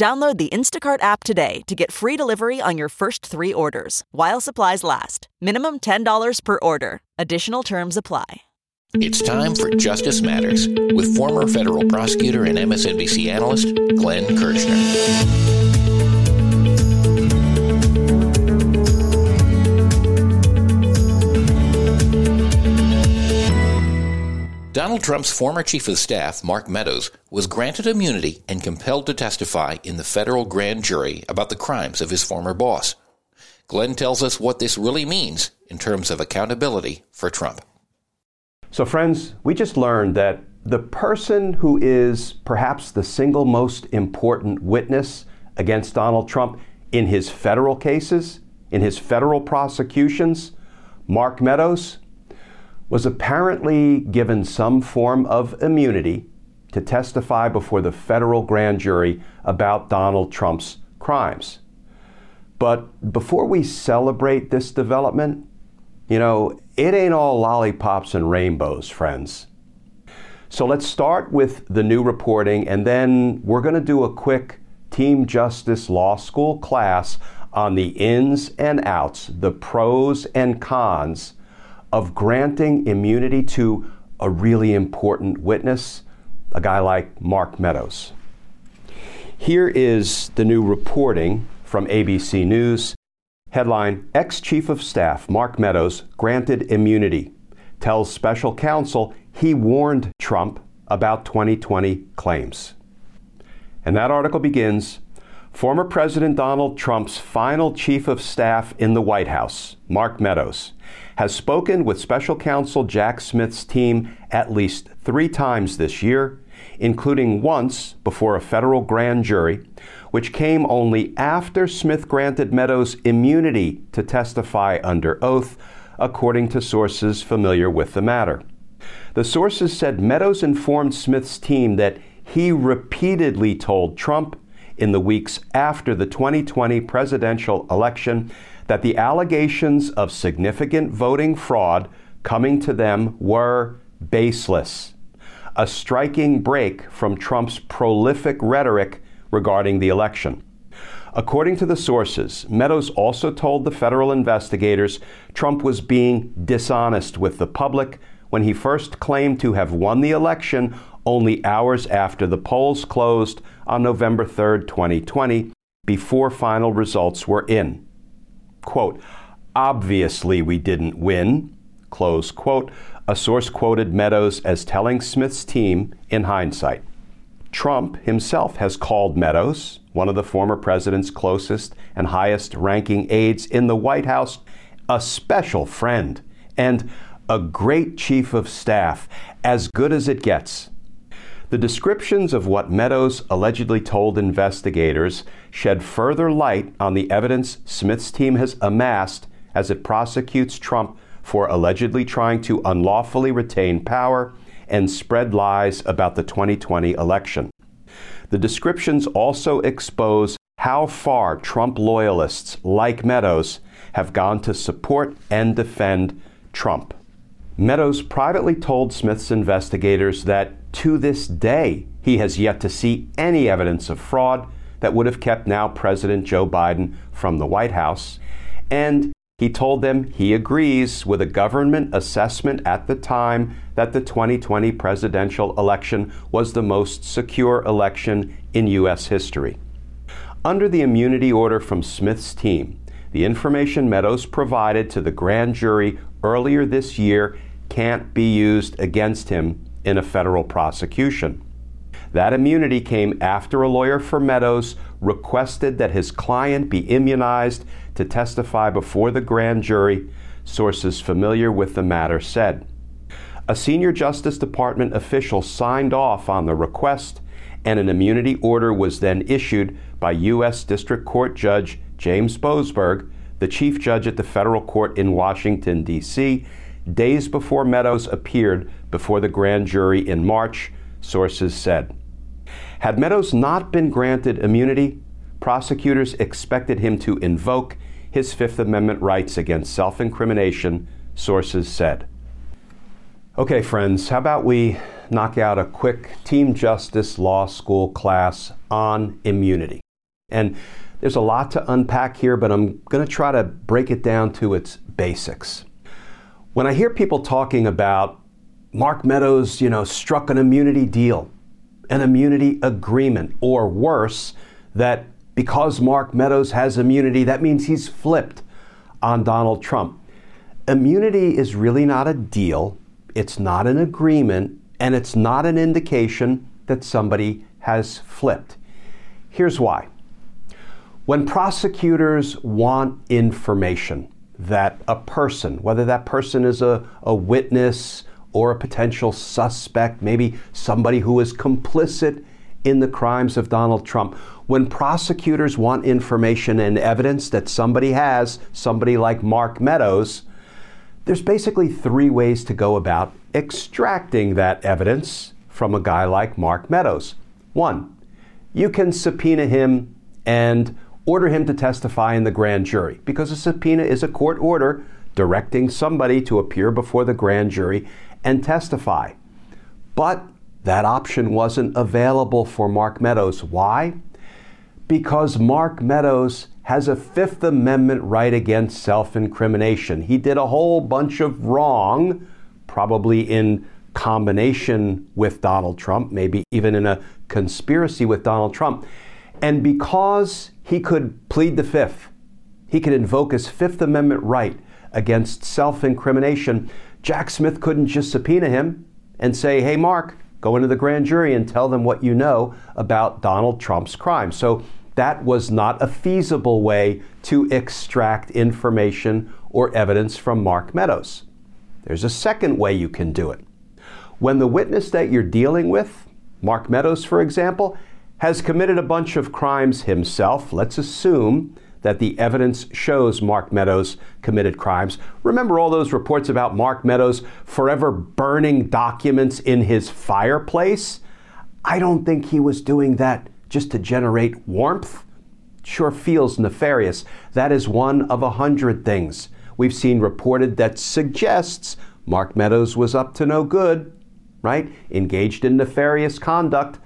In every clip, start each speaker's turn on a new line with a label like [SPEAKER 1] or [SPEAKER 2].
[SPEAKER 1] Download the Instacart app today to get free delivery on your first three orders while supplies last. Minimum $10 per order. Additional terms apply.
[SPEAKER 2] It's time for Justice Matters with former federal prosecutor and MSNBC analyst Glenn Kirschner. Donald Trump's former chief of staff, Mark Meadows, was granted immunity and compelled to testify in the federal grand jury about the crimes of his former boss. Glenn tells us what this really means in terms of accountability for Trump.
[SPEAKER 3] So, friends, we just learned that the person who is perhaps the single most important witness against Donald Trump in his federal cases, in his federal prosecutions, Mark Meadows, was apparently given some form of immunity to testify before the federal grand jury about Donald Trump's crimes. But before we celebrate this development, you know, it ain't all lollipops and rainbows, friends. So let's start with the new reporting, and then we're going to do a quick Team Justice Law School class on the ins and outs, the pros and cons of granting immunity to a really important witness, a guy like Mark Meadows. Here is the new reporting from ABC News. Headline Ex Chief of Staff Mark Meadows granted immunity, tells special counsel he warned Trump about 2020 claims. And that article begins Former President Donald Trump's final chief of staff in the White House, Mark Meadows, has spoken with special counsel Jack Smith's team at least three times this year, including once before a federal grand jury, which came only after Smith granted Meadows immunity to testify under oath, according to sources familiar with the matter. The sources said Meadows informed Smith's team that he repeatedly told Trump in the weeks after the 2020 presidential election that the allegations of significant voting fraud coming to them were baseless, a striking break from Trump's prolific rhetoric regarding the election. According to the sources, Meadows also told the federal investigators Trump was being dishonest with the public when he first claimed to have won the election only hours after the polls closed on November 3, 2020, before final results were in quote, obviously we didn't win, close quote. A source quoted Meadows as telling Smith's team in hindsight. Trump himself has called Meadows, one of the former president's closest and highest ranking aides in the White House, a special friend and a great chief of staff, as good as it gets. The descriptions of what Meadows allegedly told investigators shed further light on the evidence Smith's team has amassed as it prosecutes Trump for allegedly trying to unlawfully retain power and spread lies about the 2020 election. The descriptions also expose how far Trump loyalists like Meadows have gone to support and defend Trump. Meadows privately told Smith's investigators that to this day, he has yet to see any evidence of fraud that would have kept now President Joe Biden from the White House. And he told them he agrees with a government assessment at the time that the 2020 presidential election was the most secure election in U.S. history. Under the immunity order from Smith's team, the information Meadows provided to the grand jury earlier this year can't be used against him in a federal prosecution. That immunity came after a lawyer for Meadows requested that his client be immunized to testify before the grand jury, sources familiar with the matter said. A senior Justice Department official signed off on the request, and an immunity order was then issued by U.S. District Court Judge James Boasberg, the chief judge at the federal court in Washington, D.C., days before Meadows appeared before the grand jury in March, sources said. Had Meadows not been granted immunity, prosecutors expected him to invoke his Fifth Amendment rights against self incrimination, sources said. Okay, friends, how about we knock out a quick Team Justice Law School class on immunity? And there's a lot to unpack here, but I'm going to try to break it down to its basics. When I hear people talking about Mark Meadows, you know, struck an immunity deal, an immunity agreement, or worse, that because Mark Meadows has immunity, that means he's flipped on Donald Trump. Immunity is really not a deal, it's not an agreement, and it's not an indication that somebody has flipped. Here's why. When prosecutors want information that a person, whether that person is a, a witness or a potential suspect, maybe somebody who is complicit in the crimes of Donald Trump, when prosecutors want information and evidence that somebody has, somebody like Mark Meadows, there's basically three ways to go about extracting that evidence from a guy like Mark Meadows. One, you can subpoena him and order him to testify in the grand jury because a subpoena is a court order directing somebody to appear before the grand jury and testify. But that option wasn't available for Mark Meadows. Why? Because Mark Meadows has a Fifth Amendment right against self incrimination. He did a whole bunch of wrong, probably in combination with Donald Trump, maybe even in a conspiracy with Donald Trump. And because he could plead the Fifth, he could invoke his Fifth Amendment right against self incrimination, Jack Smith couldn't just subpoena him and say, hey, Mark, go into the grand jury and tell them what you know about Donald Trump's crime. So that was not a feasible way to extract information or evidence from Mark Meadows. There's a second way you can do it. When the witness that you're dealing with, Mark Meadows, for example, has committed a bunch of crimes himself, let's assume that the evidence shows Mark Meadows committed crimes. Remember all those reports about Mark Meadows forever burning documents in his fireplace? I don't think he was doing that just to generate warmth. Sure feels nefarious. That is one of a hundred things we've seen reported that suggests Mark Meadows was up to no good right? Engaged in nefarious conduct,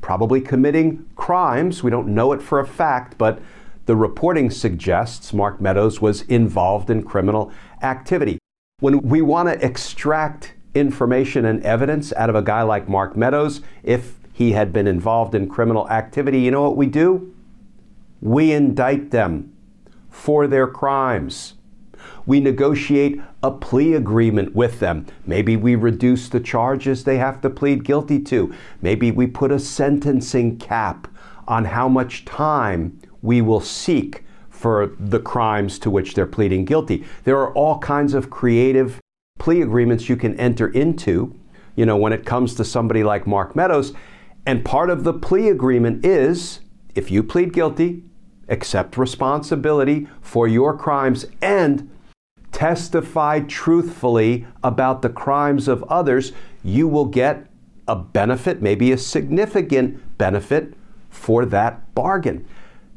[SPEAKER 3] probably committing crimes. We don't know it for a fact, but the reporting suggests Mark Meadows was involved in criminal activity. When we want to extract information and evidence out of a guy like Mark Meadows, if he had been involved in criminal activity, you know what we do? We indict them for their crimes we negotiate a plea agreement with them. Maybe we reduce the charges they have to plead guilty to. Maybe we put a sentencing cap on how much time we will seek for the crimes to which they're pleading guilty. There are all kinds of creative plea agreements you can enter into, you know, when it comes to somebody like Mark Meadows. And part of the plea agreement is if you plead guilty, accept responsibility for your crimes and testify truthfully about the crimes of others, you will get a benefit, maybe a significant benefit for that bargain.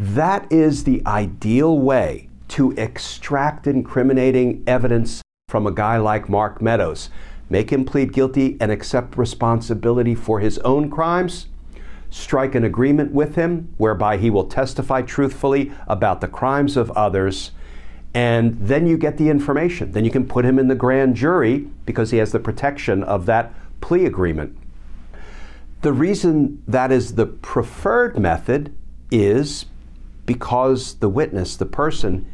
[SPEAKER 3] That is the ideal way to extract incriminating evidence from a guy like Mark Meadows. Make him plead guilty and accept responsibility for his own crimes. Strike an agreement with him whereby he will testify truthfully about the crimes of others and then you get the information. Then you can put him in the grand jury because he has the protection of that plea agreement. The reason that is the preferred method is because the witness, the person,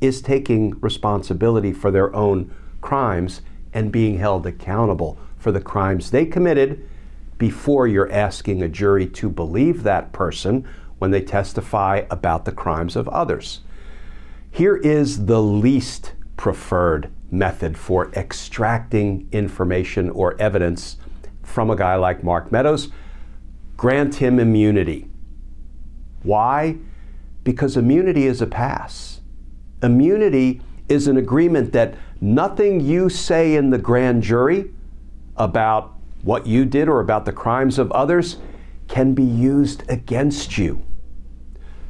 [SPEAKER 3] is taking responsibility for their own crimes and being held accountable for the crimes they committed before you're asking a jury to believe that person when they testify about the crimes of others. Here is the least preferred method for extracting information or evidence from a guy like Mark Meadows grant him immunity. Why? Because immunity is a pass. Immunity is an agreement that nothing you say in the grand jury about what you did or about the crimes of others can be used against you.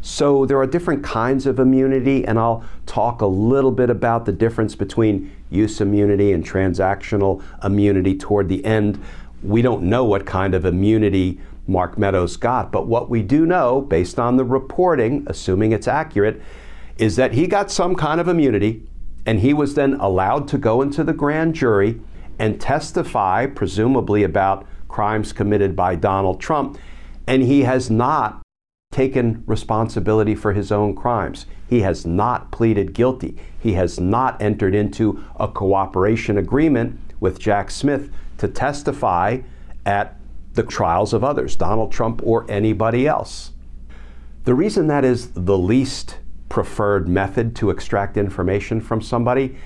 [SPEAKER 3] So there are different kinds of immunity, and I'll talk a little bit about the difference between use immunity and transactional immunity toward the end. We don't know what kind of immunity Mark Meadows got, but what we do know, based on the reporting, assuming it's accurate, is that he got some kind of immunity, and he was then allowed to go into the grand jury and testify, presumably about crimes committed by Donald Trump, and he has not taken responsibility for his own crimes. He has not pleaded guilty. He has not entered into a cooperation agreement with Jack Smith to testify at the trials of others, Donald Trump or anybody else. The reason that is the least preferred method to extract information from somebody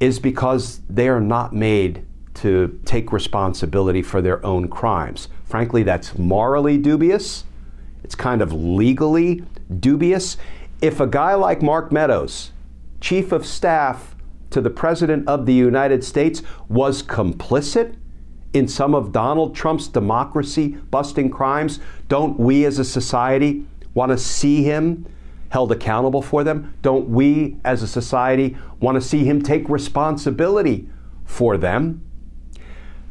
[SPEAKER 3] is because they are not made to take responsibility for their own crimes. Frankly, that's morally dubious. It's kind of legally dubious. If a guy like Mark Meadows, chief of staff to the President of the United States, was complicit in some of Donald Trump's democracy busting crimes, don't we as a society want to see him held accountable for them? Don't we as a society want to see him take responsibility for them?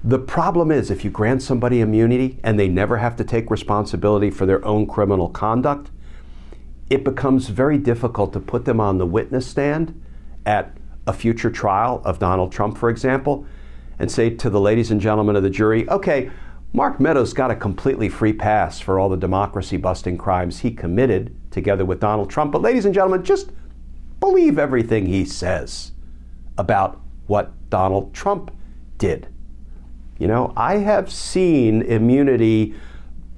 [SPEAKER 3] The problem is if you grant somebody immunity and they never have to take responsibility for their own criminal conduct, it becomes very difficult to put them on the witness stand at a future trial of Donald Trump, for example, and say to the ladies and gentlemen of the jury, okay, Mark Meadows got a completely free pass for all the democracy busting crimes he committed together with Donald Trump. But, ladies and gentlemen, just believe everything he says about what Donald Trump did. You know, I have seen immunity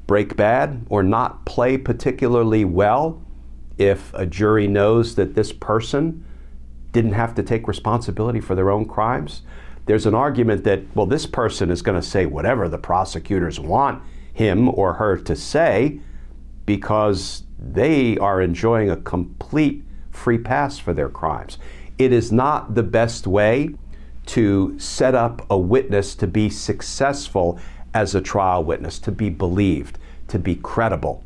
[SPEAKER 3] break bad or not play particularly well if a jury knows that this person didn't have to take responsibility for their own crimes. There's an argument that, well, this person is going to say whatever the prosecutors want him or her to say because they are enjoying a complete free pass for their crimes. It is not the best way to set up a witness to be successful as a trial witness, to be believed, to be credible.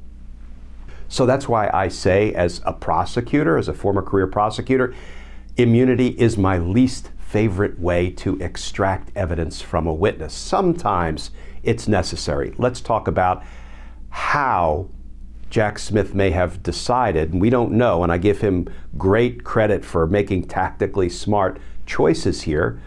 [SPEAKER 3] So that's why I say, as a prosecutor, as a former career prosecutor, immunity is my least favorite way to extract evidence from a witness. Sometimes it's necessary. Let's talk about how Jack Smith may have decided, and we don't know, and I give him great credit for making tactically smart choices here,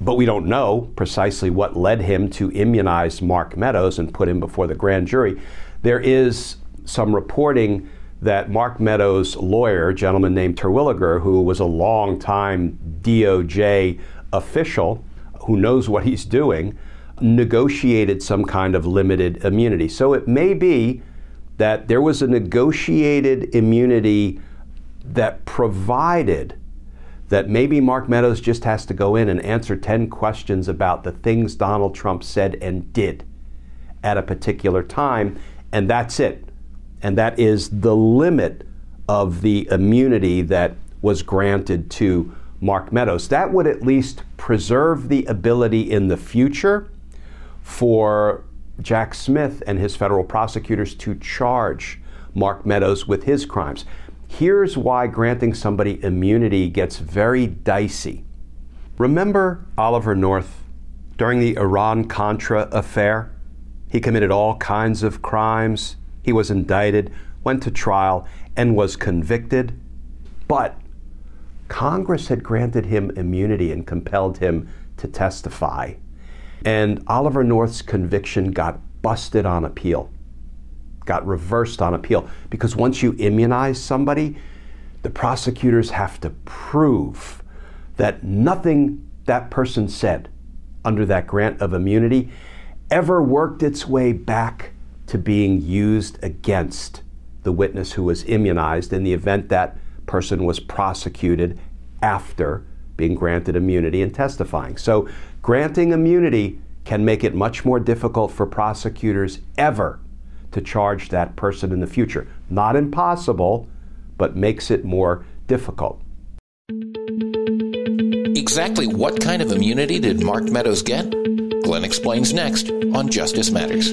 [SPEAKER 3] but we don't know precisely what led him to immunize Mark Meadows and put him before the grand jury. There is some reporting that Mark Meadows' lawyer, a gentleman named Terwilliger, who was a long-time DOJ official who knows what he's doing, negotiated some kind of limited immunity. So it may be that there was a negotiated immunity that provided that maybe Mark Meadows just has to go in and answer 10 questions about the things Donald Trump said and did at a particular time, and that's it. And that is the limit of the immunity that was granted to Mark Meadows. That would at least preserve the ability in the future for Jack Smith and his federal prosecutors to charge Mark Meadows with his crimes. Here's why granting somebody immunity gets very dicey. Remember Oliver North during the Iran Contra affair? He committed all kinds of crimes. He was indicted, went to trial, and was convicted. But Congress had granted him immunity and compelled him to testify. And Oliver North's conviction got busted on appeal got reversed on appeal because once you immunize somebody, the prosecutors have to prove that nothing that person said under that grant of immunity ever worked its way back to being used against the witness who was immunized in the event that person was prosecuted after being granted immunity and testifying. So, granting immunity can make it much more difficult for prosecutors ever to charge that person in the future. Not impossible, but makes it more difficult.
[SPEAKER 2] Exactly what kind of immunity did Mark Meadows get? Glenn explains next on Justice Matters.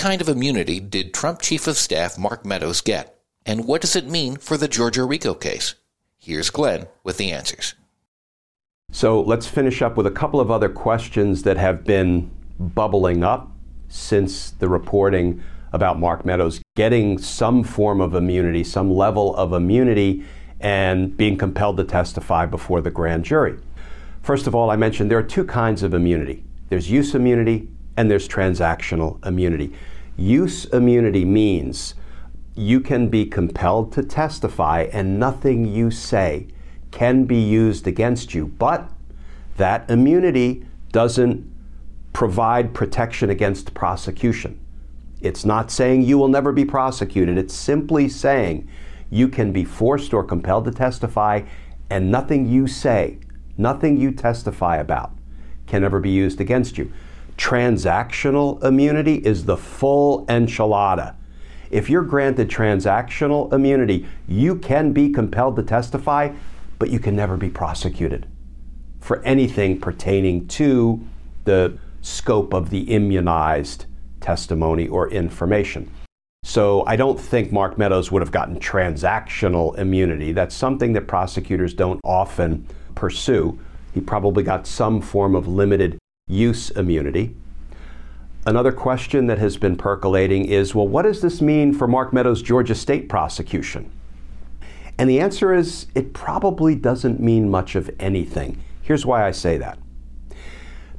[SPEAKER 2] Kind of immunity did Trump Chief of Staff Mark Meadows get? And what does it mean for the Georgia RICO case? Here's Glenn with the answers.
[SPEAKER 3] So let's finish up with a couple of other questions that have been bubbling up since the reporting about Mark Meadows getting some form of immunity, some level of immunity, and being compelled to testify before the grand jury. First of all, I mentioned there are two kinds of immunity there's use immunity and there's transactional immunity. Use immunity means you can be compelled to testify and nothing you say can be used against you, but that immunity doesn't provide protection against prosecution. It's not saying you will never be prosecuted, it's simply saying you can be forced or compelled to testify, and nothing you say, nothing you testify about, can ever be used against you. Transactional immunity is the full enchilada. If you're granted transactional immunity, you can be compelled to testify, but you can never be prosecuted for anything pertaining to the scope of the immunized testimony or information. So I don't think Mark Meadows would have gotten transactional immunity. That's something that prosecutors don't often pursue. He probably got some form of limited use immunity. Another question that has been percolating is well, what does this mean for Mark Meadows' Georgia State prosecution? And the answer is it probably doesn't mean much of anything. Here's why I say that.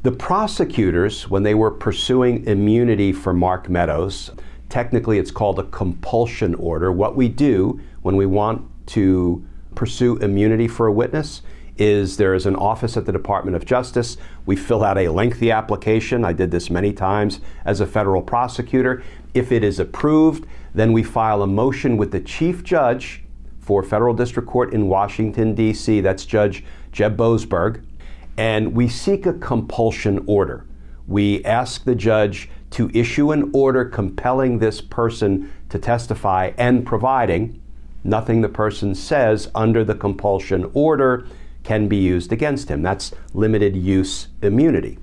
[SPEAKER 3] The prosecutors, when they were pursuing immunity for Mark Meadows, technically it's called a compulsion order. What we do when we want to pursue immunity for a witness is there is an office at the Department of Justice. We fill out a lengthy application. I did this many times as a federal prosecutor. If it is approved, then we file a motion with the chief judge for federal district court in Washington, D.C. That's Judge Jeb Boasberg. And we seek a compulsion order. We ask the judge to issue an order compelling this person to testify and providing nothing the person says under the compulsion order can be used against him. That's limited use immunity.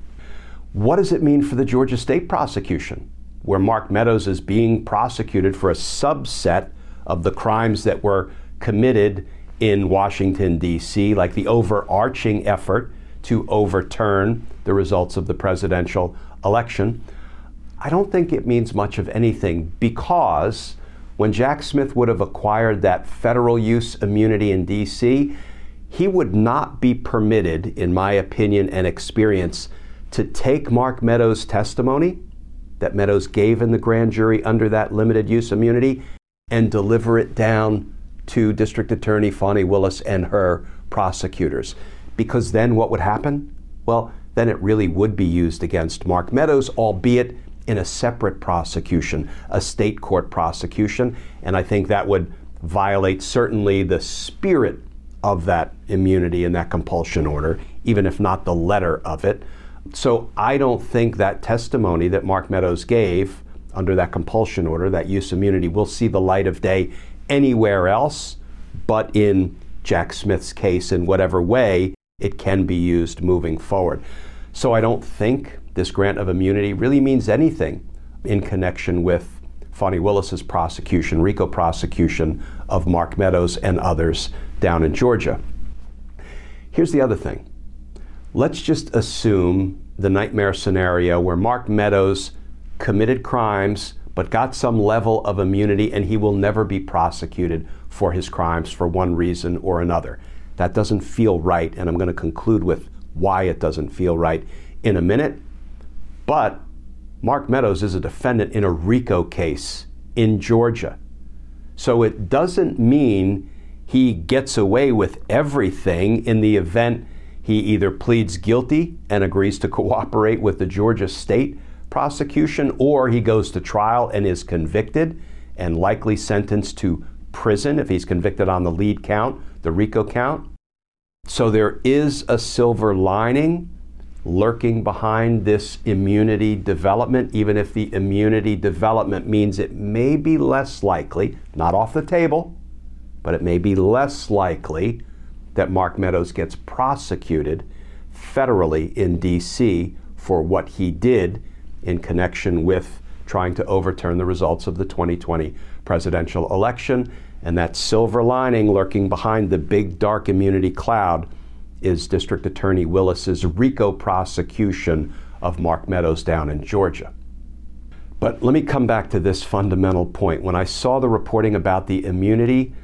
[SPEAKER 3] What does it mean for the Georgia State prosecution, where Mark Meadows is being prosecuted for a subset of the crimes that were committed in Washington, D.C., like the overarching effort to overturn the results of the presidential election? I don't think it means much of anything because when Jack Smith would have acquired that federal use immunity in D.C., he would not be permitted, in my opinion and experience, to take Mark Meadows' testimony that Meadows gave in the grand jury under that limited use immunity and deliver it down to District Attorney Fani Willis and her prosecutors. Because then what would happen? Well, then it really would be used against Mark Meadows, albeit in a separate prosecution, a state court prosecution. And I think that would violate certainly the spirit of that immunity and that compulsion order, even if not the letter of it. So I don't think that testimony that Mark Meadows gave under that compulsion order, that use immunity, will see the light of day anywhere else, but in Jack Smith's case, in whatever way it can be used moving forward. So I don't think this grant of immunity really means anything in connection with Fani Willis's prosecution, RICO prosecution of Mark Meadows and others down in Georgia. Here's the other thing. Let's just assume the nightmare scenario where Mark Meadows committed crimes but got some level of immunity and he will never be prosecuted for his crimes for one reason or another. That doesn't feel right, and I'm going to conclude with why it doesn't feel right in a minute. But Mark Meadows is a defendant in a RICO case in Georgia. So it doesn't mean he gets away with everything in the event he either pleads guilty and agrees to cooperate with the Georgia state prosecution, or he goes to trial and is convicted and likely sentenced to prison if he's convicted on the lead count, the RICO count. So there is a silver lining lurking behind this immunity development, even if the immunity development means it may be less likely, not off the table, but it may be less likely that Mark Meadows gets prosecuted federally in D.C. for what he did in connection with trying to overturn the results of the 2020 presidential election. And that silver lining lurking behind the big dark immunity cloud is District Attorney Willis's RICO prosecution of Mark Meadows down in Georgia. But let me come back to this fundamental point. When I saw the reporting about the immunity,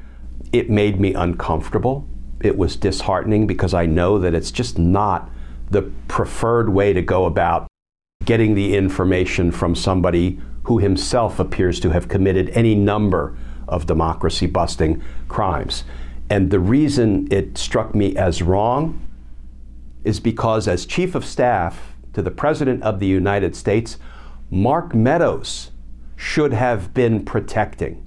[SPEAKER 3] it made me uncomfortable. It was disheartening because I know that it's just not the preferred way to go about getting the information from somebody who himself appears to have committed any number of democracy busting crimes. And the reason it struck me as wrong is because, as Chief of Staff to the President of the United States, Mark Meadows should have been protecting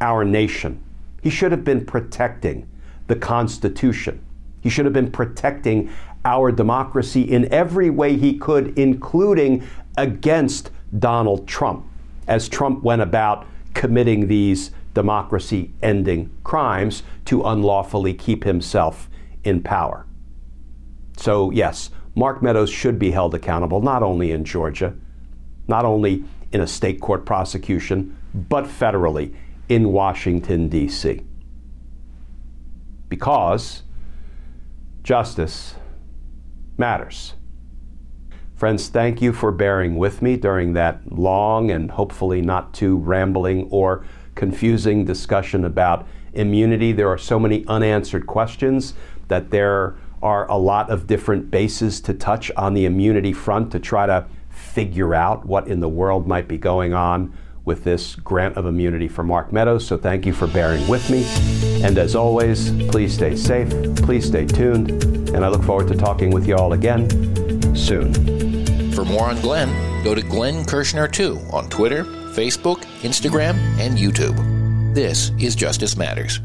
[SPEAKER 3] our nation. He should have been protecting the Constitution. He should have been protecting our democracy in every way he could, including against Donald Trump, as Trump went about committing these democracy ending crimes to unlawfully keep himself in power. So, yes, Mark Meadows should be held accountable not only in Georgia, not only in a state court prosecution, but federally in Washington, D.C. Because justice matters. Friends, thank you for bearing with me during that long and hopefully not too rambling or confusing discussion about immunity. There are so many unanswered questions that there are a lot of different bases to touch on the immunity front to try to figure out what in the world might be going on with this grant of immunity for Mark Meadows. So thank you for bearing with me. And as always, please stay safe, please stay tuned, and I look forward to talking with you all again soon.
[SPEAKER 2] For more on Glenn, go to Glenn Kirschner2 on Twitter, Facebook, Instagram, and YouTube. This is Justice Matters.